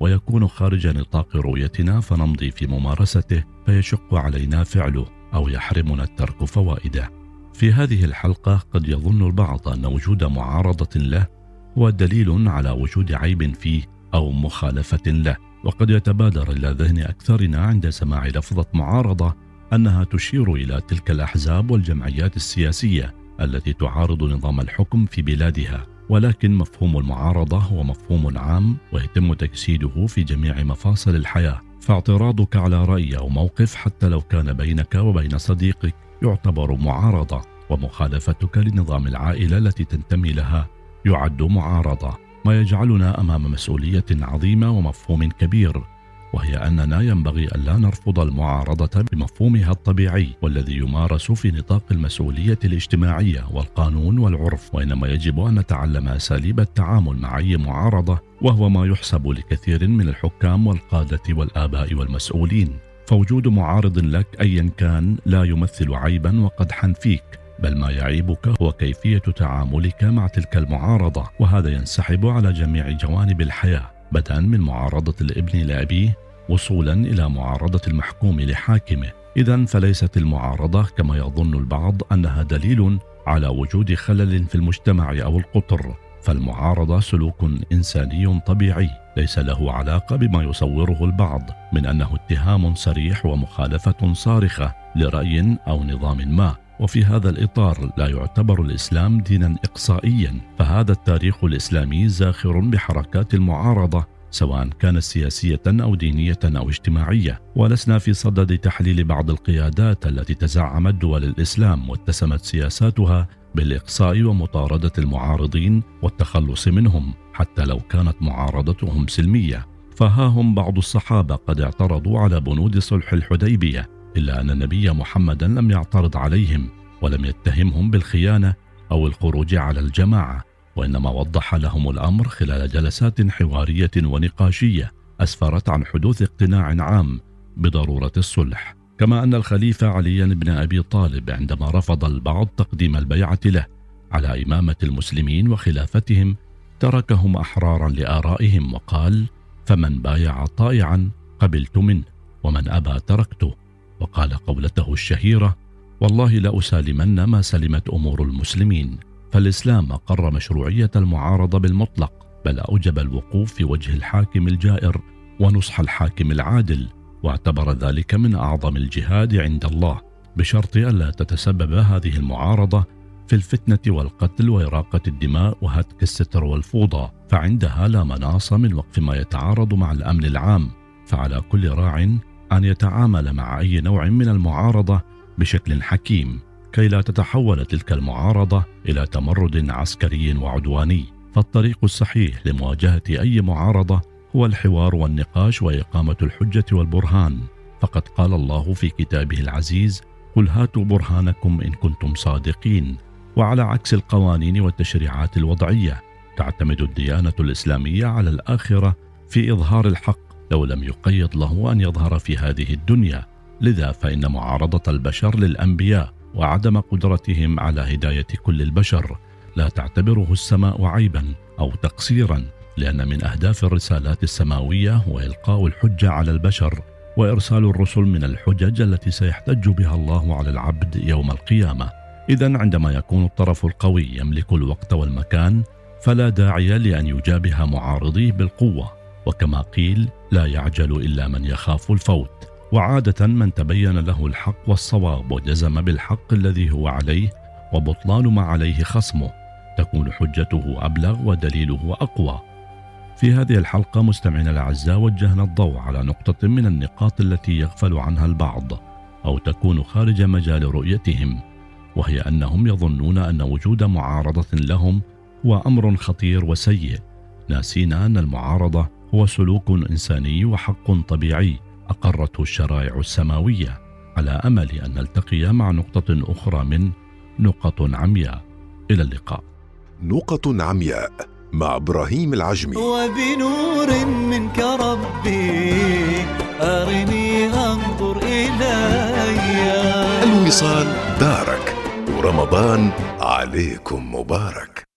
ويكون خارج نطاق رؤيتنا فنمضي في ممارسته فيشق علينا فعله أو يحرمنا الترك فوائده. في هذه الحلقة قد يظن البعض أن وجود معارضة له هو دليل على وجود عيب فيه أو مخالفة له، وقد يتبادر إلى ذهن أكثرنا عند سماع لفظة معارضة أنها تشير إلى تلك الأحزاب والجمعيات السياسية التي تعارض نظام الحكم في بلادها ولكن مفهوم المعارضة هو مفهوم عام ويتم تجسيده في جميع مفاصل الحياة. فاعتراضك على رأي أو موقف حتى لو كان بينك وبين صديقك يعتبر معارضة ومخالفتك لنظام العائلة التي تنتمي لها يعد معارضة. ما يجعلنا أمام مسؤولية عظيمة ومفهوم كبير. وهي أننا ينبغي الا نرفض المعارضة بمفهومها الطبيعي والذي يمارس في نطاق المسؤولية الاجتماعية والقانون والعرف وإنما يجب أن نتعلم أساليب التعامل مع أي معارضة وهو ما يحسب لكثير من الحكام والقادة والآباء والمسؤولين. فوجود معارض لك ايا كان لا يمثل عيبا وقدحا فيك بل ما يعيبك هو كيفية تعاملك مع تلك المعارضة وهذا ينسحب على جميع جوانب الحياة. بدءا من معارضة الابن لأبيه وصولا إلى معارضة المحكوم لحاكمه. إذا فليست المعارضة كما يظن البعض أنها دليل على وجود خلل في المجتمع أو القطر فالمعارضة سلوك إنساني طبيعي ليس له علاقة بما يصوره البعض من أنه اتهام صريح ومخالفة صارخة لرأي أو نظام ما. وفي هذا الإطار لا يعتبر الإسلام دينا إقصائيا فهذا التاريخ الإسلامي زاخر بحركات المعارضة سواء كانت سياسية أو دينية أو اجتماعية. ولسنا في صدد تحليل بعض القيادات التي تزعمت دول الإسلام واتسمت سياساتها بالإقصاء ومطاردة المعارضين والتخلص منهم حتى لو كانت معارضتهم سلمية. فها هم بعض الصحابة قد اعترضوا على بنود صلح الحديبية. إلا أن النبي محمدا لم يعترض عليهم ولم يتهمهم بالخيانة أو الخروج على الجماعة وإنما وضح لهم الأمر خلال جلسات حوارية ونقاشية أسفرت عن حدوث اقتناع عام بضرورة الصلح. كما أن الخليفة علي بن أبي طالب عندما رفض البعض تقديم البيعة له على إمامة المسلمين وخلافتهم تركهم أحرارا لآرائهم وقال فمن بايع طائعا قبلت منه ومن أبى تركته. قولته الشهيرة والله لاسالمن ما سلمت أمور المسلمين. فالإسلام اقر مشروعية المعارضة بالمطلق بل أوجب الوقوف في وجه الحاكم الجائر ونصح الحاكم العادل واعتبر ذلك من أعظم الجهاد عند الله بشرط ألا تتسبب هذه المعارضة في الفتنة والقتل وإراقة الدماء وهتك الستر والفوضى فعندها لا مناص من وقف ما يتعارض مع الأمن العام فعلى كل راع أن يتعامل مع أي نوع من المعارضة بشكل حكيم كي لا تتحول تلك المعارضة إلى تمرد عسكري وعدواني. فالطريق الصحيح لمواجهة أي معارضة هو الحوار والنقاش وإقامة الحجة والبرهان. فقد قال الله في كتابه العزيز قل هاتوا برهانكم إن كنتم صادقين وعلى عكس القوانين والتشريعات الوضعية تعتمد الديانة الإسلامية على الآخرة في إظهار الحق لو لم يقيد له أن يظهر في هذه الدنيا لذا فإن معارضة البشر للأنبياء وعدم قدرتهم على هداية كل البشر لا تعتبره السماء عيبا أو تقصيرا لأن من أهداف الرسالات السماوية هو إلقاء الحجة على البشر وإرسال الرسل من الحجج التي سيحتج بها الله على العبد يوم القيامة. اذا عندما يكون الطرف القوي يملك الوقت والمكان فلا داعي لأن يجابه معارضيه بالقوة. وكما قيل لا يعجل إلا من يخاف الفوت. وعادة من تبين له الحق والصواب وجزم بالحق الذي هو عليه وبطلان ما عليه خصمه تكون حجته أبلغ ودليله أقوى. في هذه الحلقة مستمعينا الأعزاء وجهنا الضوء على نقطة من النقاط التي يغفل عنها البعض أو تكون خارج مجال رؤيتهم وهي أنهم يظنون أن وجود معارضة لهم هو أمر خطير وسيء. ناسين أن المعارضة هو سلوك إنساني وحق طبيعي اقرته الشرائع السماوية على أمل أن نلتقي مع نقطة أخرى من نقط عمياء. إلى اللقاء. نقط عمياء مع إبراهيم العجمي. وبنور منك ربي أرني أنظر إلي. الوصال دارك. ورمضان عليكم مبارك.